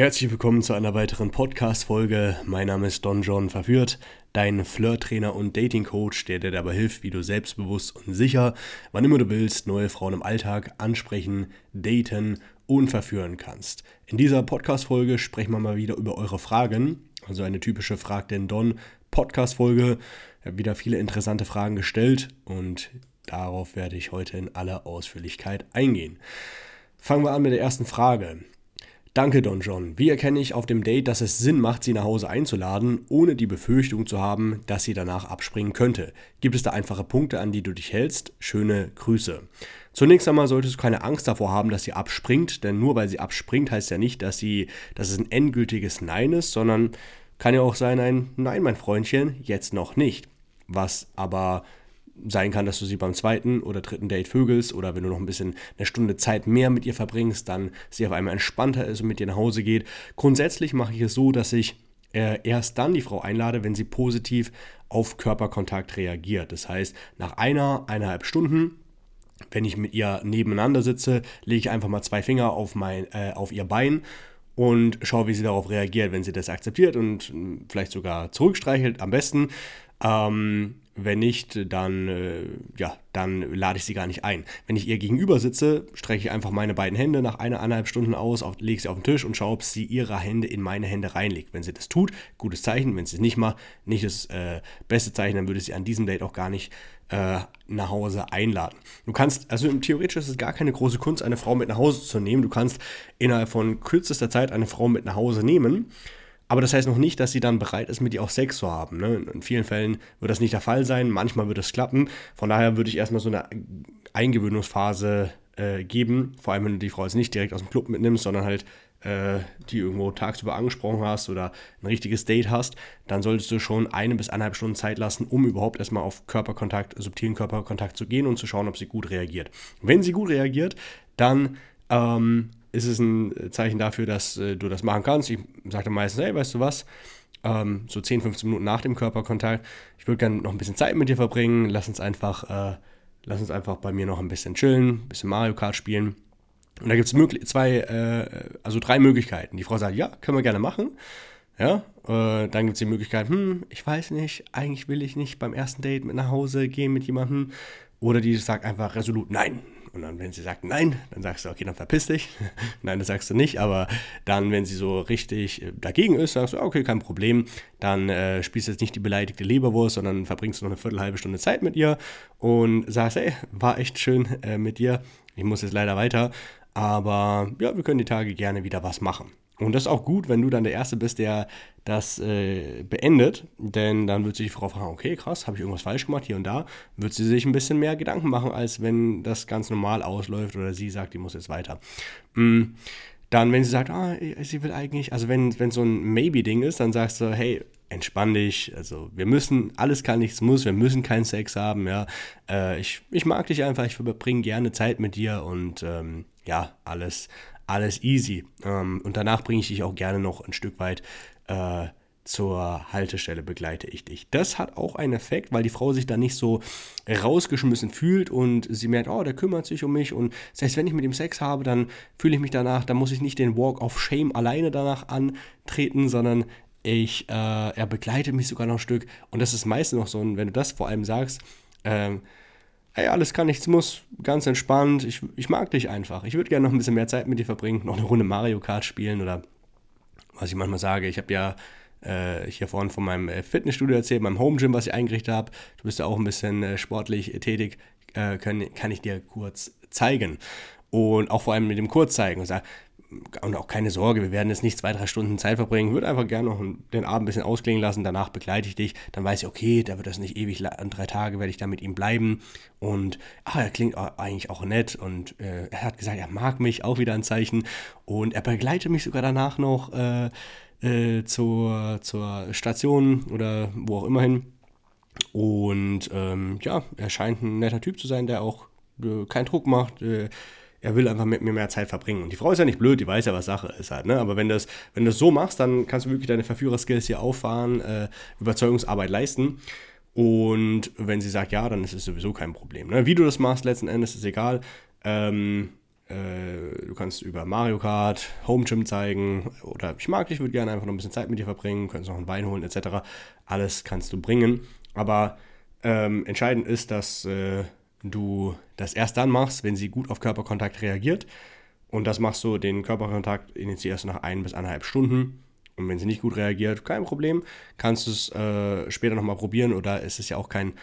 Herzlich willkommen zu einer weiteren Podcast-Folge. Mein Name ist Don John Verführt, dein Flirt-Trainer und Dating-Coach, der dir dabei hilft, wie du selbstbewusst und sicher, wann immer du willst, neue Frauen im Alltag ansprechen, daten und verführen kannst. In dieser Podcast-Folge sprechen wir mal wieder über eure Fragen. Also eine typische Frag den Don Podcast-Folge. Ich habe wieder viele interessante Fragen gestellt und darauf werde ich heute in aller Ausführlichkeit eingehen. Fangen wir an mit der ersten Frage. Danke, Don John. Wie erkenne ich auf dem Date, dass es Sinn macht, sie nach Hause einzuladen, ohne die Befürchtung zu haben, dass sie danach abspringen könnte? Gibt es da einfache Punkte, an die du dich hältst? Schöne Grüße. Zunächst einmal solltest du keine Angst davor haben, dass sie abspringt, denn nur weil sie abspringt, heißt ja nicht, dass, sie, dass es ein endgültiges Nein ist, sondern kann ja auch sein ein Nein, mein Freundchen, jetzt noch nicht. Was aber sein kann, dass du sie beim zweiten oder dritten Date vögelst oder wenn du noch ein bisschen eine Stunde Zeit mehr mit ihr verbringst, dann sie auf einmal entspannter ist und mit dir nach Hause geht. Grundsätzlich mache ich es so, dass ich äh, erst dann die Frau einlade, wenn sie positiv auf Körperkontakt reagiert. Das heißt, nach einer, eineinhalb Stunden wenn ich mit ihr nebeneinander sitze, lege ich einfach mal zwei Finger auf, mein, äh, auf ihr Bein und schaue, wie sie darauf reagiert. Wenn sie das akzeptiert und hm, vielleicht sogar zurückstreichelt, am besten. Ähm, wenn nicht, dann, äh, ja, dann lade ich sie gar nicht ein. Wenn ich ihr gegenüber sitze, strecke ich einfach meine beiden Hände nach eineinhalb Stunden aus, auf, lege sie auf den Tisch und schaue, ob sie ihre Hände in meine Hände reinlegt. Wenn sie das tut, gutes Zeichen. Wenn sie es nicht macht, nicht das äh, beste Zeichen, dann würde sie an diesem Date auch gar nicht äh, nach Hause einladen. Du kannst, also theoretisch ist es gar keine große Kunst, eine Frau mit nach Hause zu nehmen. Du kannst innerhalb von kürzester Zeit eine Frau mit nach Hause nehmen aber das heißt noch nicht, dass sie dann bereit ist, mit dir auch Sex zu haben. Ne? In vielen Fällen wird das nicht der Fall sein, manchmal wird es klappen. Von daher würde ich erstmal so eine Eingewöhnungsphase äh, geben, vor allem wenn du die Frau jetzt nicht direkt aus dem Club mitnimmst, sondern halt äh, die irgendwo tagsüber angesprochen hast oder ein richtiges Date hast, dann solltest du schon eine bis eineinhalb Stunden Zeit lassen, um überhaupt erstmal auf Körperkontakt, subtilen Körperkontakt zu gehen und zu schauen, ob sie gut reagiert. Wenn sie gut reagiert, dann ähm, ist es ein Zeichen dafür, dass äh, du das machen kannst. Ich sage dann meistens, hey, weißt du was, ähm, so 10, 15 Minuten nach dem Körperkontakt, ich würde gerne noch ein bisschen Zeit mit dir verbringen, lass uns einfach, äh, lass uns einfach bei mir noch ein bisschen chillen, ein bisschen Mario Kart spielen. Und da gibt es zwei, äh, also drei Möglichkeiten. Die Frau sagt, ja, können wir gerne machen. Ja, äh, dann gibt es die Möglichkeit, hm, ich weiß nicht, eigentlich will ich nicht beim ersten Date mit nach Hause gehen mit jemandem. Oder die sagt einfach resolut, nein, und dann, wenn sie sagt nein, dann sagst du, okay, dann verpiss dich. nein, das sagst du nicht. Aber dann, wenn sie so richtig äh, dagegen ist, sagst du, okay, kein Problem. Dann äh, spielst du jetzt nicht die beleidigte Leberwurst, sondern verbringst noch eine Viertelhalbe Stunde Zeit mit ihr und sagst, ey, war echt schön äh, mit dir. Ich muss jetzt leider weiter. Aber ja, wir können die Tage gerne wieder was machen. Und das ist auch gut, wenn du dann der Erste bist, der das äh, beendet, denn dann wird sich die Frau fragen, okay, krass, habe ich irgendwas falsch gemacht hier und da, wird sie sich ein bisschen mehr Gedanken machen, als wenn das ganz normal ausläuft oder sie sagt, die muss jetzt weiter. Mhm. Dann, wenn sie sagt, ah, sie will eigentlich, also wenn, wenn so ein Maybe-Ding ist, dann sagst du, hey, entspann dich, also wir müssen, alles kann, nichts muss, wir müssen keinen Sex haben, ja. Äh, ich, ich mag dich einfach, ich verbringe gerne Zeit mit dir und ähm, ja, alles, alles easy. Ähm, und danach bringe ich dich auch gerne noch ein Stück weit äh, zur Haltestelle begleite ich dich. Das hat auch einen Effekt, weil die Frau sich dann nicht so rausgeschmissen fühlt und sie merkt, oh, der kümmert sich um mich und das heißt, wenn ich mit ihm Sex habe, dann fühle ich mich danach, dann muss ich nicht den Walk of Shame alleine danach antreten, sondern ich, äh, er begleitet mich sogar noch ein Stück und das ist meistens noch so, wenn du das vor allem sagst, ähm, hey, alles kann, nichts muss, ganz entspannt, ich, ich mag dich einfach. Ich würde gerne noch ein bisschen mehr Zeit mit dir verbringen, noch eine Runde Mario Kart spielen oder was ich manchmal sage, ich habe ja äh, hier vorhin von meinem äh, Fitnessstudio erzählt, meinem Home Gym, was ich eingerichtet habe. Du bist ja auch ein bisschen äh, sportlich tätig, äh, kann, kann ich dir kurz zeigen. Und auch vor allem mit dem Kurzzeigen. Und sage, und auch keine Sorge, wir werden jetzt nicht zwei, drei Stunden Zeit verbringen. Würde einfach gerne noch den Abend ein bisschen ausklingen lassen. Danach begleite ich dich. Dann weiß ich, okay, da wird das nicht ewig, an drei Tage werde ich da mit ihm bleiben. Und ach, er klingt eigentlich auch nett. Und äh, er hat gesagt, er mag mich, auch wieder ein Zeichen. Und er begleitet mich sogar danach noch äh, äh, zur, zur Station oder wo auch immer hin. Und ähm, ja, er scheint ein netter Typ zu sein, der auch äh, keinen Druck macht äh, er will einfach mit mir mehr Zeit verbringen. Und die Frau ist ja nicht blöd, die weiß ja, was Sache ist halt, ne? Aber wenn du das, wenn das so machst, dann kannst du wirklich deine Verführerskills hier auffahren, äh, Überzeugungsarbeit leisten. Und wenn sie sagt ja, dann ist es sowieso kein Problem. Ne? Wie du das machst, letzten Endes ist egal. Ähm, äh, du kannst über Mario Kart, Home Gym zeigen oder ich mag dich, würde gerne einfach noch ein bisschen Zeit mit dir verbringen, könntest noch einen Wein holen etc. Alles kannst du bringen. Aber ähm, entscheidend ist, dass äh, du das erst dann machst, wenn sie gut auf Körperkontakt reagiert. Und das machst du, den Körperkontakt initiierst du nach ein bis eineinhalb Stunden. Und wenn sie nicht gut reagiert, kein Problem, kannst du es äh, später nochmal probieren oder es ist ja auch kein,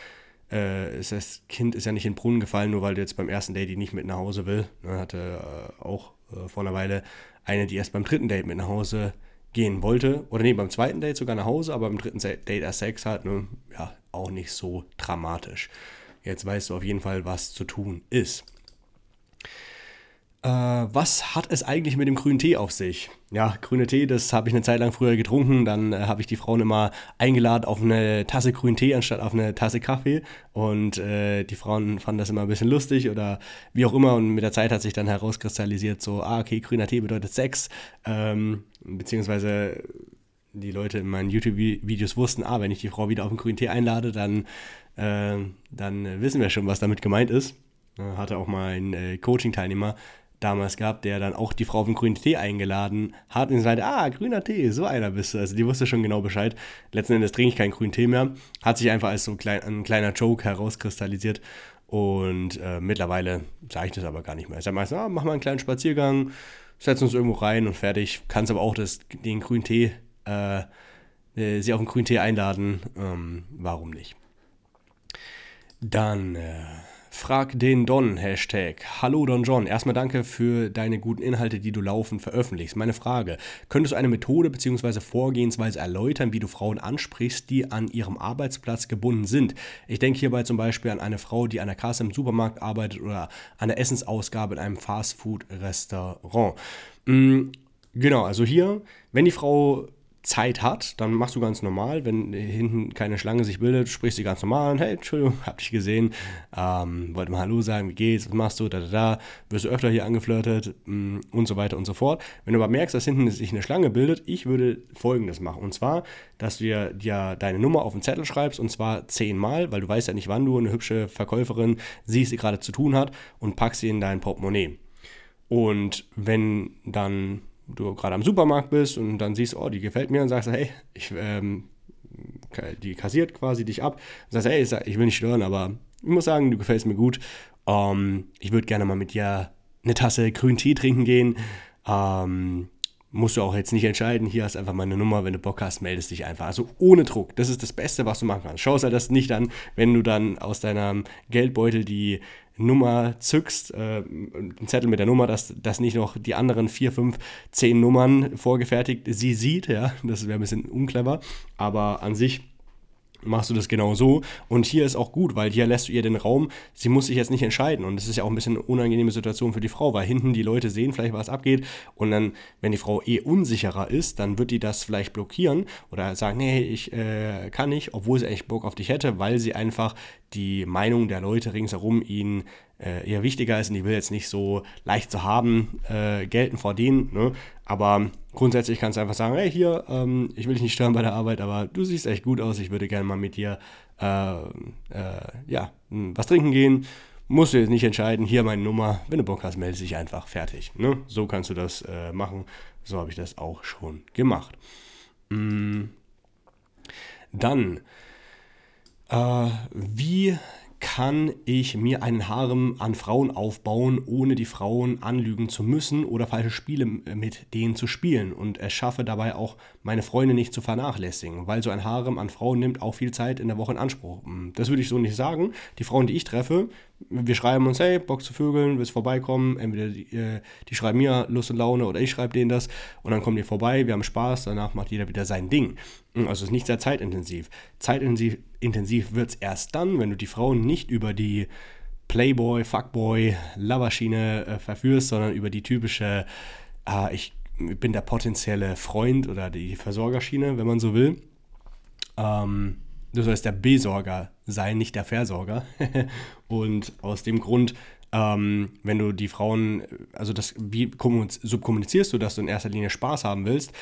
äh, das Kind ist ja nicht in den Brunnen gefallen, nur weil du jetzt beim ersten Date die nicht mit nach Hause will. Ne, hatte äh, auch äh, vor einer Weile eine, die erst beim dritten Date mit nach Hause gehen wollte. Oder nee, beim zweiten Date sogar nach Hause, aber beim dritten Date erst Sex hat. Ne? Ja, auch nicht so dramatisch. Jetzt weißt du auf jeden Fall, was zu tun ist. Äh, was hat es eigentlich mit dem grünen Tee auf sich? Ja, grüne Tee, das habe ich eine Zeit lang früher getrunken. Dann äh, habe ich die Frauen immer eingeladen auf eine Tasse grünen Tee anstatt auf eine Tasse Kaffee. Und äh, die Frauen fanden das immer ein bisschen lustig oder wie auch immer. Und mit der Zeit hat sich dann herauskristallisiert, so, ah, okay, grüner Tee bedeutet Sex. Ähm, beziehungsweise die Leute in meinen YouTube-Videos wussten, ah, wenn ich die Frau wieder auf den grünen Tee einlade, dann, äh, dann wissen wir schon, was damit gemeint ist. Hatte auch mal einen äh, Coaching-Teilnehmer damals gehabt, der dann auch die Frau auf den grünen Tee eingeladen hat und sagte, ah, grüner Tee, so einer bist du. Also die wusste schon genau Bescheid. Letzten Endes trinke ich keinen grünen Tee mehr. Hat sich einfach als so klein, ein kleiner Joke herauskristallisiert. Und äh, mittlerweile sage ich das aber gar nicht mehr. Ich sage meistens, ah, mach mal einen kleinen Spaziergang, setz uns irgendwo rein und fertig. Kannst aber auch das, den grünen Tee äh, äh, sie auf einen grünen Tee einladen. Ähm, warum nicht? Dann äh, frag den Don Hashtag. Hallo Don John. Erstmal danke für deine guten Inhalte, die du laufend veröffentlichst. Meine Frage: Könntest du eine Methode bzw. Vorgehensweise erläutern, wie du Frauen ansprichst, die an ihrem Arbeitsplatz gebunden sind? Ich denke hierbei zum Beispiel an eine Frau, die an der Kasse im Supermarkt arbeitet oder an der Essensausgabe in einem Fastfood-Restaurant. Mhm. Genau, also hier, wenn die Frau Zeit hat, dann machst du ganz normal. Wenn hinten keine Schlange sich bildet, sprichst du ganz normal an, hey, Entschuldigung, hab dich gesehen, ähm, wollte mal Hallo sagen, wie geht's, was machst du, da, da, da, wirst du öfter hier angeflirtet mm, und so weiter und so fort. Wenn du aber merkst, dass hinten sich eine Schlange bildet, ich würde folgendes machen. Und zwar, dass du dir, dir deine Nummer auf den Zettel schreibst und zwar zehnmal, weil du weißt ja nicht, wann du eine hübsche Verkäuferin siehst, die gerade zu tun hat und packst sie in dein Portemonnaie. Und wenn dann du gerade am Supermarkt bist und dann siehst, oh, die gefällt mir und sagst, hey, ich, ähm, die kassiert quasi dich ab. Und sagst, hey, ich will nicht stören, aber ich muss sagen, du gefällst mir gut. Ähm, ich würde gerne mal mit dir eine Tasse grünen Tee trinken gehen. Ähm, musst du auch jetzt nicht entscheiden. Hier hast du einfach meine Nummer. Wenn du Bock hast, meldest dich einfach. Also ohne Druck. Das ist das Beste, was du machen kannst. Schau dir das nicht an, wenn du dann aus deinem Geldbeutel die Nummer zückst, äh, einen Zettel mit der Nummer, dass, dass nicht noch die anderen vier, fünf, zehn Nummern vorgefertigt sie sieht. Ja, das wäre ein bisschen unclever. Aber an sich machst du das genau so. Und hier ist auch gut, weil hier lässt du ihr den Raum, sie muss sich jetzt nicht entscheiden. Und das ist ja auch ein bisschen eine unangenehme Situation für die Frau, weil hinten die Leute sehen vielleicht, was abgeht. Und dann, wenn die Frau eh unsicherer ist, dann wird die das vielleicht blockieren oder sagen, nee, ich äh, kann nicht, obwohl sie eigentlich Bock auf dich hätte, weil sie einfach die Meinung der Leute ringsherum ihnen äh, eher wichtiger ist und die will jetzt nicht so leicht zu haben äh, gelten vor denen. Ne? Aber grundsätzlich kannst du einfach sagen, hey hier, ähm, ich will dich nicht stören bei der Arbeit, aber du siehst echt gut aus, ich würde gerne mal mit dir äh, äh ja, was trinken gehen. Musst du jetzt nicht entscheiden, hier meine Nummer, wenn du Bock hast, melde dich einfach, fertig. Ne? So kannst du das äh, machen, so habe ich das auch schon gemacht. Mm. Dann, äh, wie kann ich mir einen Harem an Frauen aufbauen, ohne die Frauen anlügen zu müssen oder falsche Spiele mit denen zu spielen und es schaffe dabei auch meine Freunde nicht zu vernachlässigen, weil so ein Harem an Frauen nimmt auch viel Zeit in der Woche in Anspruch. Das würde ich so nicht sagen. Die Frauen, die ich treffe, wir schreiben uns, hey, Bock zu vögeln, willst vorbeikommen? Entweder die, äh, die, schreiben mir Lust und Laune oder ich schreibe denen das und dann kommen die vorbei, wir haben Spaß, danach macht jeder wieder sein Ding. Hm, also es ist nicht sehr zeitintensiv. Zeitintensiv intensiv wird es erst dann, wenn du die Frauen nicht über die Playboy, Fuckboy, Loverschiene äh, verführst, sondern über die typische, äh, ich bin der potenzielle Freund oder die Versorgerschiene, wenn man so will. Ähm, du sollst der Besorger sein, nicht der Versorger. und aus dem Grund, ähm, wenn du die Frauen, also das, wie subkommunizierst du, dass du in erster Linie Spaß haben willst?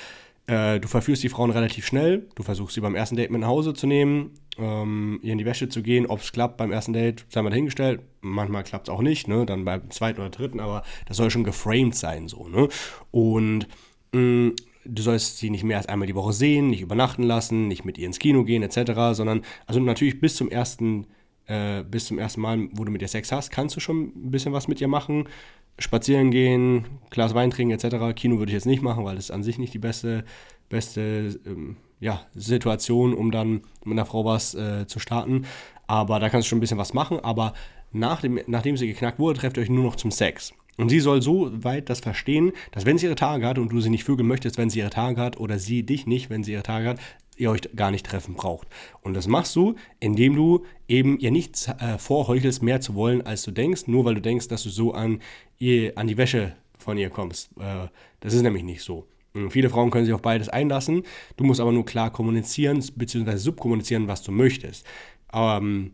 Äh, du verführst die Frauen relativ schnell, du versuchst sie beim ersten Date mit nach Hause zu nehmen ähm, ihr in die Wäsche zu gehen. Ob es klappt beim ersten Date, sei mal dahingestellt. Manchmal klappt es auch nicht, ne? Dann beim zweiten oder dritten, aber das soll schon geframed sein, so, ne? Und mh, mm, du sollst sie nicht mehr als einmal die Woche sehen, nicht übernachten lassen, nicht mit ihr ins Kino gehen, etc., sondern, also natürlich bis zum ersten, äh, bis zum ersten Mal, wo du mit ihr Sex hast, kannst du schon ein bisschen was mit ihr machen. Spazieren gehen, Glas Wein trinken, etc. Kino würde ich jetzt nicht machen, weil das ist an sich nicht die beste, beste ähm, ja, Situation, um dann mit einer Frau was äh, zu starten. Aber da kannst du schon ein bisschen was machen. Aber nach dem, nachdem sie geknackt wurde, trefft ihr euch nur noch zum Sex. Und sie soll so weit das verstehen, dass wenn sie ihre Tage hat und du sie nicht vögeln möchtest, wenn sie ihre Tage hat, oder sie dich nicht, wenn sie ihre Tage hat, ihr euch gar nicht treffen braucht. Und das machst du, indem du eben ihr nicht äh, vorheuchelst, mehr zu wollen, als du denkst, nur weil du denkst, dass du so an, ihr, an die Wäsche von ihr kommst. Äh, das ist nämlich nicht so. Hm, viele Frauen können sich auf beides einlassen. Du musst aber nur klar kommunizieren, beziehungsweise subkommunizieren, was du möchtest. Ähm,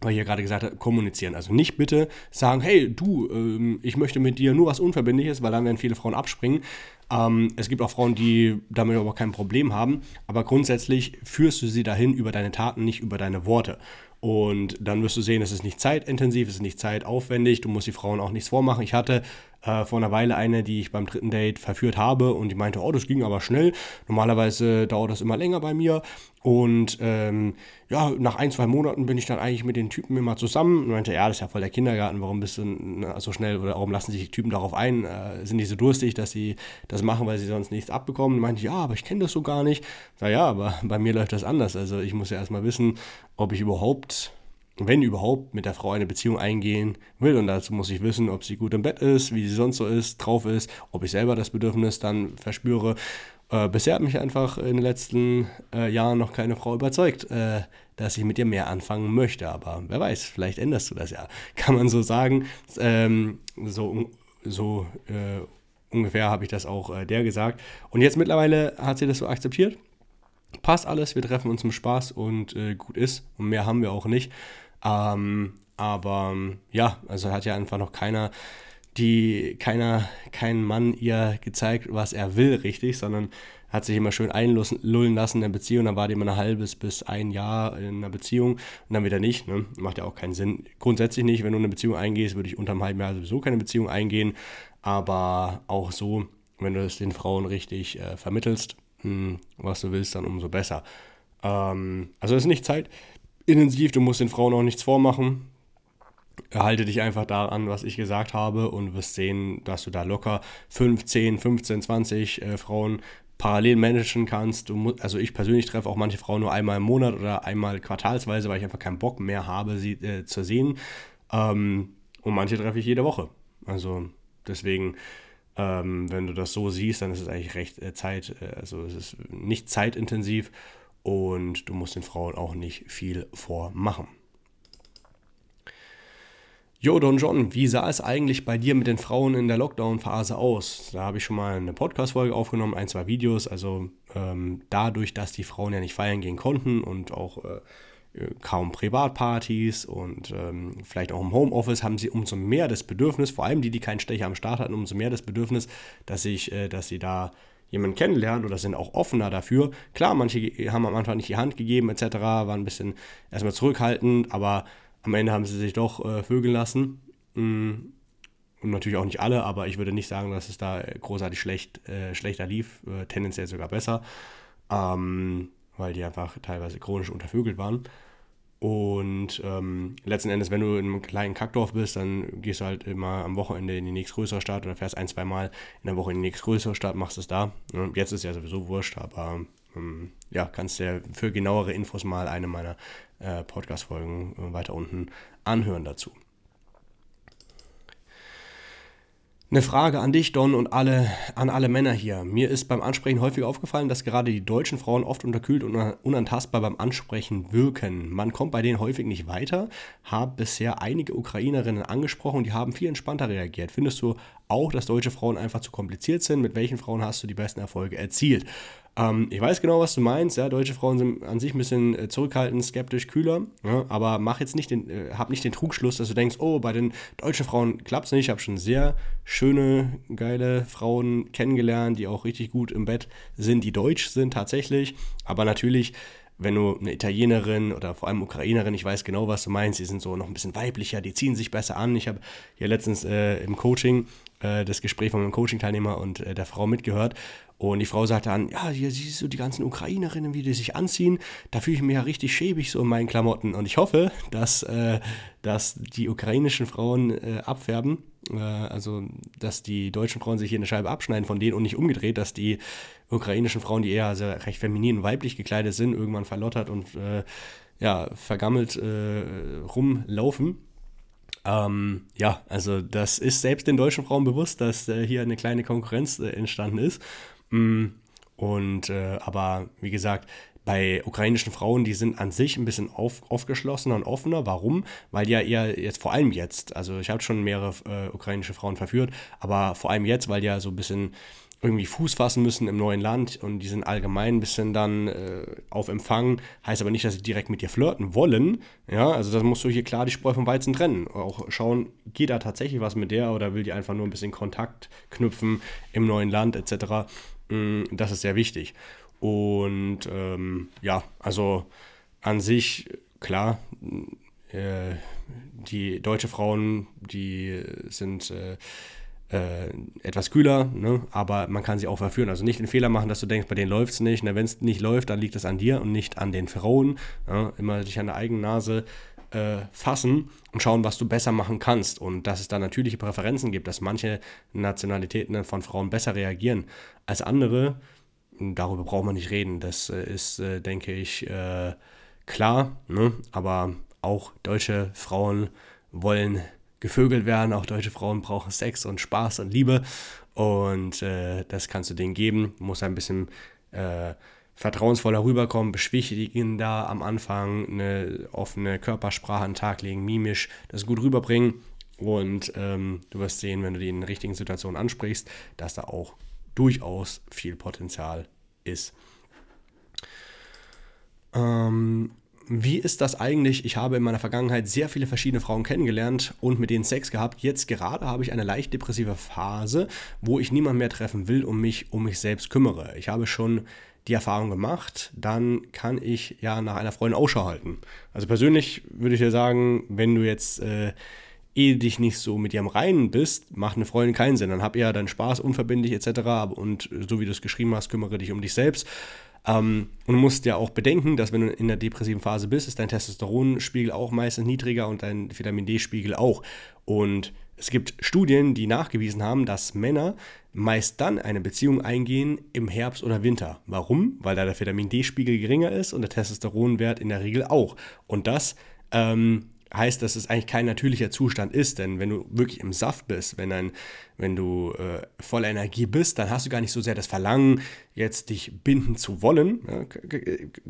weil ich ja gerade gesagt habe, kommunizieren. Also nicht bitte sagen, hey, du, ähm, ich möchte mit dir nur was Unverbindliches, weil dann werden viele Frauen abspringen. Ähm, es gibt auch Frauen, die damit aber kein Problem haben. Aber grundsätzlich führst du sie dahin über deine Taten, nicht über deine Worte. Und dann wirst du sehen, es ist nicht zeitintensiv, es ist nicht zeitaufwendig, du musst die Frauen auch nichts vormachen. Ich hatte äh, vor einer Weile eine, die ich beim dritten Date verführt habe und die meinte, oh, das ging aber schnell. Normalerweise dauert das immer länger bei mir. Und ähm, ja, nach ein, zwei Monaten bin ich dann eigentlich mit den Typen immer zusammen. Und meinte, ja, das ist ja voll der Kindergarten, warum bist du so schnell oder warum lassen sich die Typen darauf ein? Äh, sind die so durstig, dass sie das machen, weil sie sonst nichts abbekommen? Und meinte, ja, aber ich kenne das so gar nicht. Na ja, aber bei mir läuft das anders. Also ich muss ja erstmal wissen, ob ich überhaupt wenn überhaupt, mit der Frau eine Beziehung eingehen will. Und dazu muss ich wissen, ob sie gut im Bett ist, wie sie sonst so ist, drauf ist, ob ich selber das Bedürfnis dann verspüre. Äh, bisher hat mich einfach in den letzten äh, Jahren noch keine Frau überzeugt, äh, dass ich mit ihr mehr anfangen möchte. Aber wer weiß, vielleicht änderst du das ja. Kann man so sagen. Ähm, so so äh, ungefähr habe ich das auch äh, der gesagt. Und jetzt mittlerweile hat sie das so akzeptiert passt alles, wir treffen uns zum Spaß und äh, gut ist. Und mehr haben wir auch nicht. Ähm, aber ja, also hat ja einfach noch keiner, die, keiner, kein Mann ihr gezeigt, was er will, richtig, sondern hat sich immer schön einlullen lassen in der Beziehung, dann war die immer ein halbes bis ein Jahr in einer Beziehung und dann wieder nicht. Ne? Macht ja auch keinen Sinn. Grundsätzlich nicht, wenn du eine Beziehung eingehst, würde ich unter einem halben Jahr sowieso keine Beziehung eingehen. Aber auch so, wenn du es den Frauen richtig äh, vermittelst, mh, hm, was du willst, dann umso besser. Ähm, also es ist nicht Zeit, intensiv, du musst den Frauen auch nichts vormachen. Halte dich einfach daran, was ich gesagt habe und wirst sehen, dass du da locker 15, 15, 20 äh, Frauen parallel managen kannst. Du also ich persönlich treffe auch manche Frauen nur einmal im Monat oder einmal quartalsweise, weil ich einfach keinen Bock mehr habe, sie äh, zu sehen. Ähm, und manche treffe ich jede Woche. Also deswegen, ähm, wenn du das so siehst, dann ist es eigentlich recht äh, Zeit, äh, also es ist nicht zeitintensiv und du musst den Frauen auch nicht viel vormachen. Jo, Don John, wie sah es eigentlich bei dir mit den Frauen in der Lockdown-Phase aus? Da habe ich schon mal eine Podcast-Folge aufgenommen, ein, zwei Videos. Also ähm, dadurch, dass die Frauen ja nicht feiern gehen konnten und auch äh, kaum Privatpartys und ähm, vielleicht auch im Homeoffice haben sie umso mehr das Bedürfnis, vor allem die, die keinen Stecher am Start hatten, umso mehr das Bedürfnis, dass, ich, äh, dass sie da jemanden kennenlernen oder sind auch offener dafür. Klar, manche haben am Anfang nicht die Hand gegeben etc., waren ein bisschen erstmal zurückhaltend, aber am Ende haben sie sich doch äh, vögeln lassen. Mm, und natürlich auch nicht alle, aber ich würde nicht sagen, dass es da großartig schlecht, äh, schlechter lief, äh, tendenziell sogar besser, ähm, weil die einfach teilweise chronisch untervögelt waren. Und ähm, letzten Endes, wenn du in einem kleinen Kackdorf bist, dann gehst du halt immer am Wochenende in die nächstgrößere Stadt oder fährst ein, zwei Mal in der Woche in die nächstgrößere Stadt, machst es da. Jetzt ist ja sowieso wurscht, aber ähm, ja, kannst ja für genauere Infos mal eine meiner äh, Podcast-Folgen äh, weiter unten anhören dazu. Eine Frage an dich, Don, und alle, an alle Männer hier. Mir ist beim Ansprechen häufig aufgefallen, dass gerade die deutschen Frauen oft unterkühlt und unantastbar beim Ansprechen wirken. Man kommt bei denen häufig nicht weiter. Habe bisher einige Ukrainerinnen angesprochen, die haben viel entspannter reagiert. Findest du auch, dass deutsche Frauen einfach zu kompliziert sind? Mit welchen Frauen hast du die besten Erfolge erzielt? Ähm, ich weiß genau, was du meinst. Ja, deutsche Frauen sind an sich ein bisschen äh, zurückhaltend, skeptisch, kühler. Ja, aber mach jetzt nicht den, äh, hab nicht den Trugschluss, dass du denkst, oh, bei den deutschen Frauen klappt es nicht. Ich habe schon sehr schöne, geile Frauen kennengelernt, die auch richtig gut im Bett sind, die deutsch sind tatsächlich. Aber natürlich wenn du eine Italienerin oder vor allem Ukrainerin, ich weiß genau, was du meinst, die sind so noch ein bisschen weiblicher, die ziehen sich besser an. Ich habe hier letztens äh, im Coaching äh, das Gespräch von meinem Coaching-Teilnehmer und äh, der Frau mitgehört und die Frau sagte dann, ja, hier siehst du die ganzen Ukrainerinnen, wie die sich anziehen. Da fühle ich mich ja richtig schäbig so in meinen Klamotten. Und ich hoffe, dass, äh, dass die ukrainischen Frauen äh, abfärben. Äh, also, dass die deutschen Frauen sich hier eine Scheibe abschneiden von denen und nicht umgedreht, dass die ukrainischen Frauen, die eher also recht feminin und weiblich gekleidet sind, irgendwann verlottert und äh, ja, vergammelt äh, rumlaufen. Ähm, ja, also das ist selbst den deutschen Frauen bewusst, dass äh, hier eine kleine Konkurrenz entstanden ist. Mm, und äh, aber wie gesagt, bei ukrainischen Frauen, die sind an sich ein bisschen auf, aufgeschlossener und offener. Warum? Weil ja eher jetzt vor allem jetzt, also ich habe schon mehrere äh, ukrainische Frauen verführt, aber vor allem jetzt, weil die ja so ein bisschen irgendwie Fuß fassen müssen im neuen Land und die sind allgemein ein bisschen dann äh, auf Empfang. Heißt aber nicht, dass sie direkt mit dir flirten wollen. Ja, also das musst du hier klar die Spreu vom Weizen trennen. Auch schauen, geht da tatsächlich was mit der oder will die einfach nur ein bisschen Kontakt knüpfen im neuen Land etc. Mm, das ist sehr wichtig. Und ähm, ja, also an sich, klar, äh, die deutsche Frauen, die sind äh, äh, etwas kühler, ne? aber man kann sie auch verführen. Also nicht den Fehler machen, dass du denkst, bei denen läuft es nicht. Ne? Wenn es nicht läuft, dann liegt es an dir und nicht an den Frauen. Ja? Immer dich an der eigenen Nase äh, fassen und schauen, was du besser machen kannst. Und dass es da natürliche Präferenzen gibt, dass manche Nationalitäten von Frauen besser reagieren als andere, darüber braucht man nicht reden. Das äh, ist, äh, denke ich, äh, klar. Ne? Aber auch deutsche Frauen wollen gevögelt werden. Auch deutsche Frauen brauchen Sex und Spaß und Liebe. Und äh, das kannst du denen geben. Muss ein bisschen vertrauensvoller rüberkommen, beschwichtigen da am Anfang, eine offene Körpersprache an den Tag legen, mimisch das gut rüberbringen. Und ähm, du wirst sehen, wenn du die in den richtigen Situationen ansprichst, dass da auch durchaus viel Potenzial ist. Ähm, wie ist das eigentlich? Ich habe in meiner Vergangenheit sehr viele verschiedene Frauen kennengelernt und mit denen Sex gehabt. Jetzt gerade habe ich eine leicht depressive Phase, wo ich niemand mehr treffen will und mich um mich selbst kümmere. Ich habe schon die Erfahrung gemacht, dann kann ich ja nach einer Freundin Ausschau halten. Also persönlich würde ich dir sagen, wenn du jetzt äh, eh dich nicht so mit am Reinen bist, macht eine Freundin keinen Sinn. Dann hab ja deinen Spaß unverbindlich etc. Und so wie du es geschrieben hast, kümmere dich um dich selbst. Ähm, und du musst ja auch bedenken, dass wenn du in der depressiven Phase bist, ist dein Testosteronspiegel auch meistens niedriger und dein Vitamin D-Spiegel auch. Und es gibt Studien, die nachgewiesen haben, dass Männer meist dann eine Beziehung eingehen im Herbst oder Winter. Warum? Weil da der Vitamin D-Spiegel geringer ist und der Testosteronwert in der Regel auch. Und das ähm, heißt, dass es eigentlich kein natürlicher Zustand ist, denn wenn du wirklich im Saft bist, wenn, ein, wenn du äh, voller Energie bist, dann hast du gar nicht so sehr das Verlangen, jetzt dich binden zu wollen.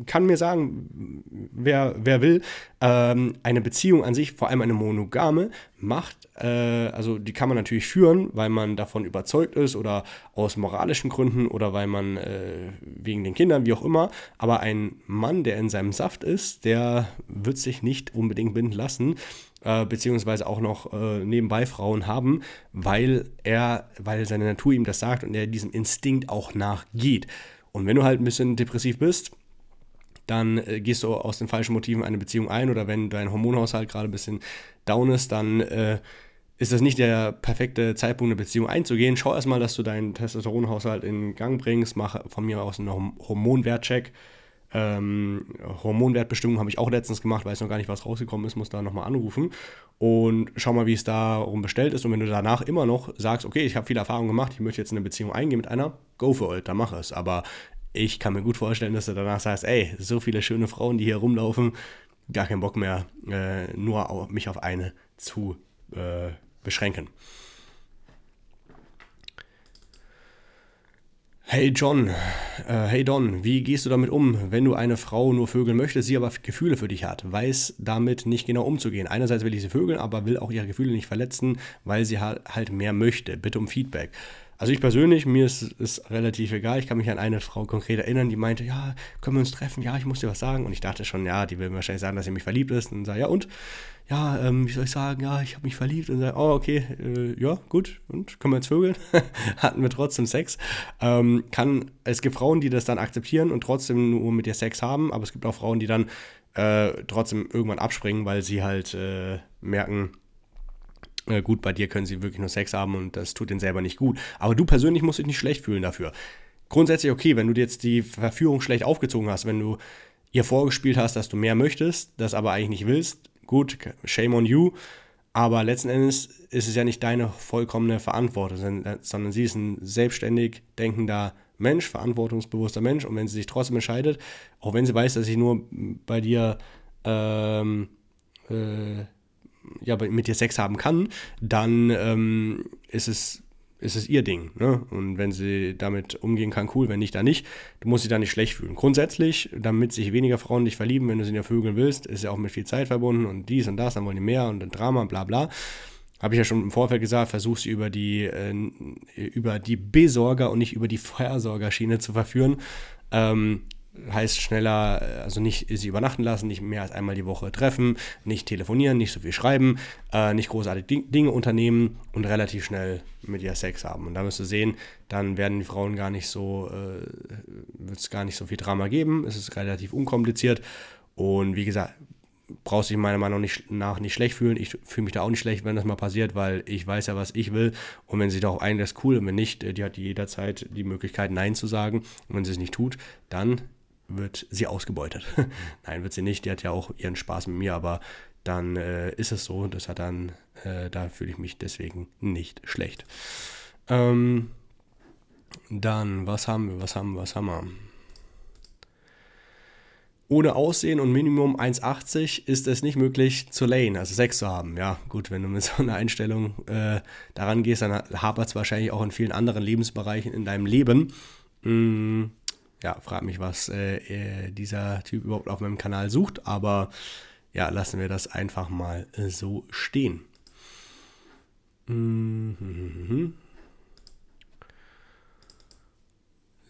Kann mir sagen, wer, wer will, ähm, eine Beziehung an sich, vor allem eine monogame, macht, äh, also die kann man natürlich führen, weil man davon überzeugt ist oder aus moralischen Gründen oder weil man äh, wegen den Kindern, wie auch immer, aber ein Mann, der in seinem Saft ist, der wird sich nicht unbedingt binden lassen äh, beziehungsweise auch noch äh, nebenbei Frauen haben, weil er, weil seine Natur ihm das sagt und er diesem Instinkt auch nachgeht. Und wenn du halt ein bisschen depressiv bist, dann äh, gehst du aus den falschen Motiven eine Beziehung ein oder wenn dein Hormonhaushalt gerade ein bisschen down ist, dann äh, ist das nicht der perfekte Zeitpunkt, eine Beziehung einzugehen. Schau erstmal, dass du deinen Testosteronhaushalt in Gang bringst, mach von mir aus einen Hormonwertcheck. Ähm, Hormonwertbestimmung habe ich auch letztens gemacht, weiß noch gar nicht, was rausgekommen ist, muss da nochmal anrufen und schau mal, wie es darum bestellt ist. Und wenn du danach immer noch sagst, okay, ich habe viel Erfahrung gemacht, ich möchte jetzt in eine Beziehung eingehen mit einer, go for it, dann mach es. Aber ich kann mir gut vorstellen, dass du danach sagst, ey, so viele schöne Frauen, die hier rumlaufen, gar keinen Bock mehr, äh, nur auf, mich auf eine zu äh, beschränken. Hey John, äh, hey Don, wie gehst du damit um, wenn du eine Frau nur vögeln möchtest, sie aber Gefühle für dich hat, weiß damit nicht genau umzugehen. Einerseits will ich sie vögeln, aber will auch ihre Gefühle nicht verletzen, weil sie halt mehr möchte. Bitte um Feedback. Also ich persönlich, mir ist es relativ egal. Ich kann mich an eine Frau konkret erinnern, die meinte, ja, können wir uns treffen? Ja, ich muss dir was sagen. Und ich dachte schon, ja, die will wahrscheinlich sagen, dass sie mich verliebt ist. Und sage, ja, und? Ja, ähm, wie soll ich sagen? Ja, ich habe mich verliebt. Und sage, oh, okay, äh, ja, gut. Und können wir jetzt vögeln? Hatten wir trotzdem Sex. Ähm, kann, es gibt Frauen, die das dann akzeptieren und trotzdem nur mit dir Sex haben. Aber es gibt auch Frauen, die dann äh, trotzdem irgendwann abspringen, weil sie halt äh, merken, äh, gut, bei dir können sie wirklich nur Sex haben und das tut ihnen selber nicht gut. Aber du persönlich musst dich nicht schlecht fühlen dafür. Grundsätzlich okay, wenn du dir jetzt die Verführung schlecht aufgezogen hast, wenn du ihr vorgespielt hast, dass du mehr möchtest, das aber eigentlich nicht willst, gut, shame on you. Aber letzten Endes ist es ja nicht deine vollkommene Verantwortung, sondern sie ist ein selbstständig denkender Mensch, verantwortungsbewusster Mensch. Und wenn sie sich trotzdem entscheidet, auch wenn sie weiß, dass sie nur bei dir ähm, äh, ja, mit dir Sex haben kann, dann ähm, ist es ist es ihr Ding. Ne? Und wenn sie damit umgehen kann, cool, wenn nicht, dann nicht. Du musst dich da nicht schlecht fühlen. Grundsätzlich, damit sich weniger Frauen dich verlieben, wenn du sie in der Vögeln willst, ist ja auch mit viel Zeit verbunden und dies und das, dann wollen die mehr und ein Drama bla bla. Habe ich ja schon im Vorfeld gesagt, versuch sie über die, äh, über die Besorger und nicht über die Versorgerschiene zu verführen. Ähm, heißt schneller, also nicht sie übernachten lassen, nicht mehr als einmal die Woche treffen, nicht telefonieren, nicht so viel schreiben, äh, nicht großartige Dinge unternehmen und relativ schnell mit ihr Sex haben. Und da wirst du sehen, dann werden die Frauen gar nicht so, äh, wird es gar nicht so viel Drama geben. Es ist relativ unkompliziert. Und wie gesagt, brauchst dich meiner Meinung nach nicht schlecht fühlen. Ich fühle mich da auch nicht schlecht, wenn das mal passiert, weil ich weiß ja, was ich will. Und wenn sie doch einlässt, cool. Und wenn nicht, äh, die hat jederzeit die Möglichkeit, Nein zu sagen. Und wenn sie es nicht tut, dann wird sie ausgebeutet. Nein, wird sie nicht. Die hat ja auch ihren Spaß mit mir, aber dann äh, ist es so. Das hat dann, äh, da fühle ich mich deswegen nicht schlecht. Ähm, dann, was haben wir, was haben wir, was haben wir? Ohne Aussehen und Minimum 1,80 ist es nicht möglich zu lane, also Sex zu haben. Ja, gut, wenn du mit so einer Einstellung äh, daran gehst, dann hapert es wahrscheinlich auch in vielen anderen Lebensbereichen in deinem Leben. Mm, ja, frag mich, was äh, äh, dieser Typ überhaupt auf meinem Kanal sucht, aber ja, lassen wir das einfach mal äh, so stehen. Mhm.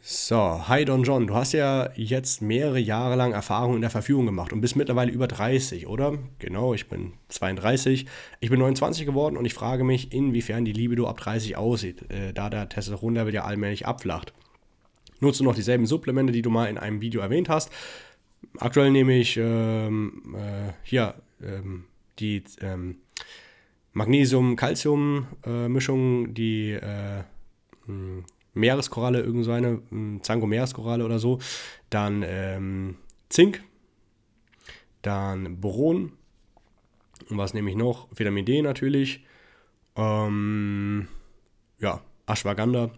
So, hi Don John, du hast ja jetzt mehrere Jahre lang Erfahrung in der Verfügung gemacht und bist mittlerweile über 30, oder? Genau, ich bin 32. Ich bin 29 geworden und ich frage mich, inwiefern die Libido ab 30 aussieht, äh, da der Testosteronlevel ja allmählich abflacht nutzt du noch dieselben Supplemente, die du mal in einem Video erwähnt hast. Aktuell nehme ich ähm, äh, hier ähm, die ähm, Magnesium-Calcium-Mischung, äh, die äh, Meereskoralle, irgend so eine, Zango-Meereskoralle oder so. Dann ähm, Zink, dann Boron. Und was nehme ich noch? Vitamin D natürlich. Ähm, ja, Ashwagandha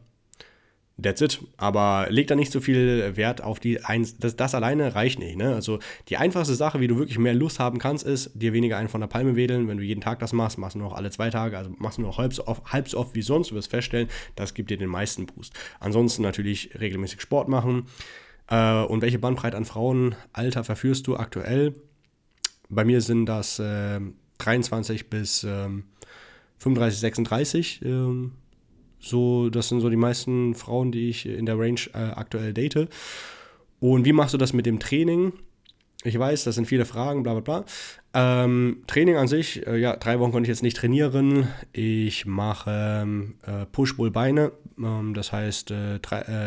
That's it. Aber leg da nicht so viel Wert auf die eins. Das, das alleine reicht nicht. Ne? Also die einfachste Sache, wie du wirklich mehr Lust haben kannst, ist, dir weniger einen von der Palme wedeln. Wenn du jeden Tag das machst, machst du nur noch alle zwei Tage, also machst du nur noch halb so oft, halb so oft wie sonst. Du wirst feststellen, das gibt dir den meisten Boost. Ansonsten natürlich regelmäßig Sport machen. Äh, und welche Bandbreite an Frauenalter verführst du aktuell? Bei mir sind das äh, 23 bis äh, 35, 36. Äh, so, das sind so die meisten Frauen, die ich in der Range äh, aktuell date. Und wie machst du das mit dem Training? Ich weiß, das sind viele Fragen, bla bla bla. Ähm, Training an sich, äh, ja, drei Wochen konnte ich jetzt nicht trainieren. Ich mache ähm, äh, Push-Pull-Beine, ähm, das heißt äh, äh,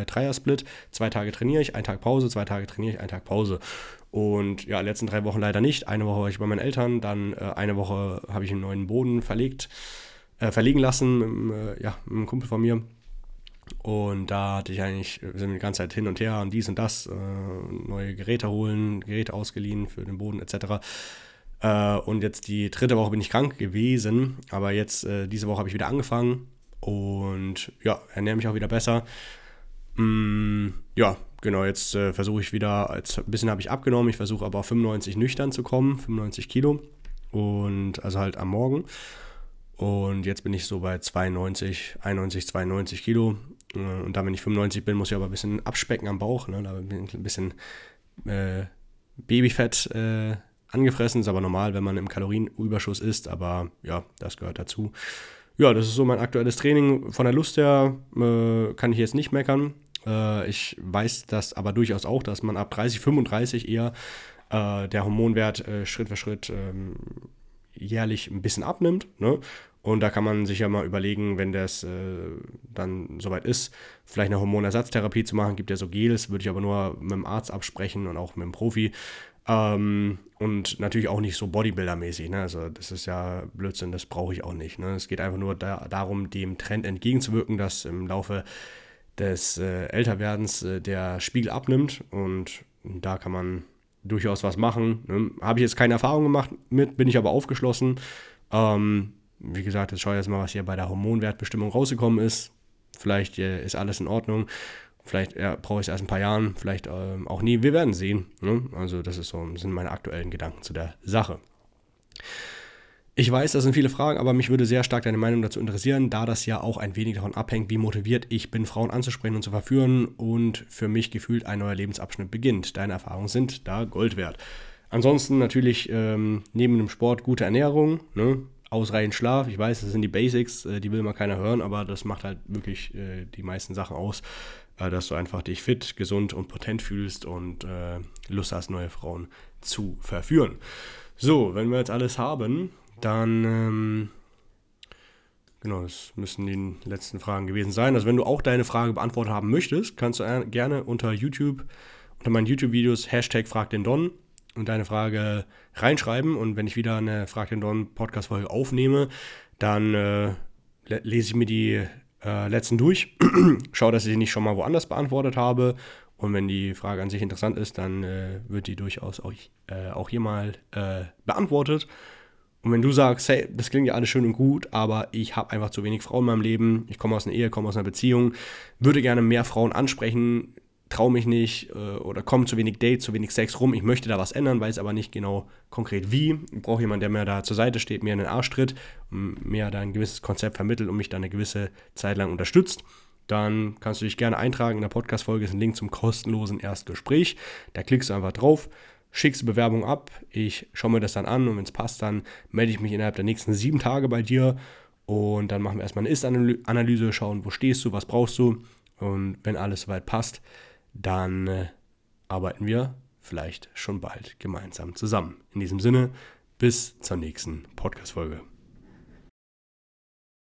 Dreier-Split. Zwei Tage trainiere ich, ein Tag Pause, zwei Tage trainiere ich, ein Tag Pause. Und ja, letzten drei Wochen leider nicht. Eine Woche war ich bei meinen Eltern, dann äh, eine Woche habe ich einen neuen Boden verlegt äh, verlegen lassen mit, äh, ja, mit einem Kumpel von mir. Und da hatte ich eigentlich, wir sind die ganze Zeit hin und her und dies und das, äh, neue Geräte holen, Geräte ausgeliehen für den Boden etc. Äh, und jetzt die dritte Woche bin ich krank gewesen, aber jetzt äh, diese Woche habe ich wieder angefangen und ja, ernähre mich auch wieder besser. Mm, ja, genau, jetzt äh, versuche ich wieder, jetzt ein bisschen habe ich abgenommen, ich versuche aber auf 95 nüchtern zu kommen, 95 Kilo und also halt am Morgen. Und jetzt bin ich so bei 92, 91, 92 Kilo. Äh, und da, wenn ich 95 bin, muss ich aber ein bisschen abspecken am Bauch. Ne? Da bin ich ein bisschen äh, Babyfett äh, angefressen. Ist aber normal, wenn man im Kalorienüberschuss ist. Aber ja, das gehört dazu. ja, das ist so mein aktuelles Training. Von der Lust her äh, kann ich jetzt nicht meckern. Äh, ich weiß das aber durchaus auch, dass man ab 30, 35 eher äh, der Hormonwert Schritt für Schritt ähm, jährlich ein bisschen abnimmt. Ne? Und da kann man sich ja mal überlegen, wenn das äh, dann soweit ist, vielleicht eine Hormonersatztherapie zu machen. Gibt ja so Gels, würde ich aber nur mit dem Arzt absprechen und auch mit dem Profi. Ähm, und natürlich auch nicht so Bodybuilder-mäßig. Ne? Also das ist ja Blödsinn, das brauche ich auch nicht. Ne? Es geht einfach nur da, darum, dem Trend entgegenzuwirken, dass im Laufe des äh, Älterwerdens äh, der Spiegel abnimmt. Und da kann man durchaus was machen. Ne? Habe ich jetzt keine Erfahrung gemacht mit, bin ich aber aufgeschlossen. Ähm, wie gesagt, jetzt schaue ich jetzt mal, was hier bei der Hormonwertbestimmung rausgekommen ist. Vielleicht äh, ist alles in Ordnung. Vielleicht ja, brauche ich es erst ein paar Jahren, vielleicht ähm, auch nie. Wir werden sehen. Ne? Also, das ist so, sind meine aktuellen Gedanken zu der Sache. Ich weiß, das sind viele Fragen, aber mich würde sehr stark deine Meinung dazu interessieren, da das ja auch ein wenig davon abhängt, wie motiviert ich bin, Frauen anzusprechen und zu verführen und für mich gefühlt ein neuer Lebensabschnitt beginnt. Deine Erfahrungen sind da Gold wert. Ansonsten natürlich ähm, neben dem Sport gute Ernährung, ne? ausreichend Schlaf. Ich weiß, das sind die Basics, äh, die will mal keiner hören, aber das macht halt wirklich äh, die meisten Sachen aus, äh, dass du einfach dich fit, gesund und potent fühlst und äh, Lust hast, neue Frauen zu verführen. So, wenn wir jetzt alles haben, dann, ähm, genau, das müssen die letzten Fragen gewesen sein. Also wenn du auch deine Frage beantwortet haben möchtest, kannst du gerne unter YouTube, unter meinen YouTube-Videos Hashtag Frag den Don und deine Frage reinschreiben. Und wenn ich wieder eine Frag den Don Podcast-Folge aufnehme, dann äh, lese ich mir die äh, letzten durch, schaue, dass ich sie nicht schon mal woanders beantwortet habe. Und wenn die Frage an sich interessant ist, dann äh, wird die durchaus auch, äh, auch hier mal äh, beantwortet. Und wenn du sagst, hey, das klingt ja alles schön und gut, aber ich habe einfach zu wenig Frauen in meinem Leben, ich komme aus einer Ehe, komme aus einer Beziehung, würde gerne mehr Frauen ansprechen, traue mich nicht äh, oder komme zu wenig Dates, zu wenig Sex rum, ich möchte da was ändern, weiß aber nicht genau konkret wie. Brauche jemanden, der mir da zur Seite steht, mir in den Arsch tritt, mir da ein gewisses Konzept vermittelt und mich da eine gewisse Zeit lang unterstützt dann kannst du dich gerne eintragen. In der Podcast-Folge ist ein Link zum kostenlosen Erstgespräch. Da klickst du einfach drauf, schickst die Bewerbung ab, ich schaue mir das dann an und wenn es passt, dann melde ich mich innerhalb der nächsten sieben Tage bei dir und dann machen wir erstmal eine Ist-Analyse, schauen, wo stehst du, was brauchst du und wenn alles soweit passt, dann äh, arbeiten wir vielleicht schon bald gemeinsam zusammen. In diesem Sinne, bis zur nächsten Podcast-Folge.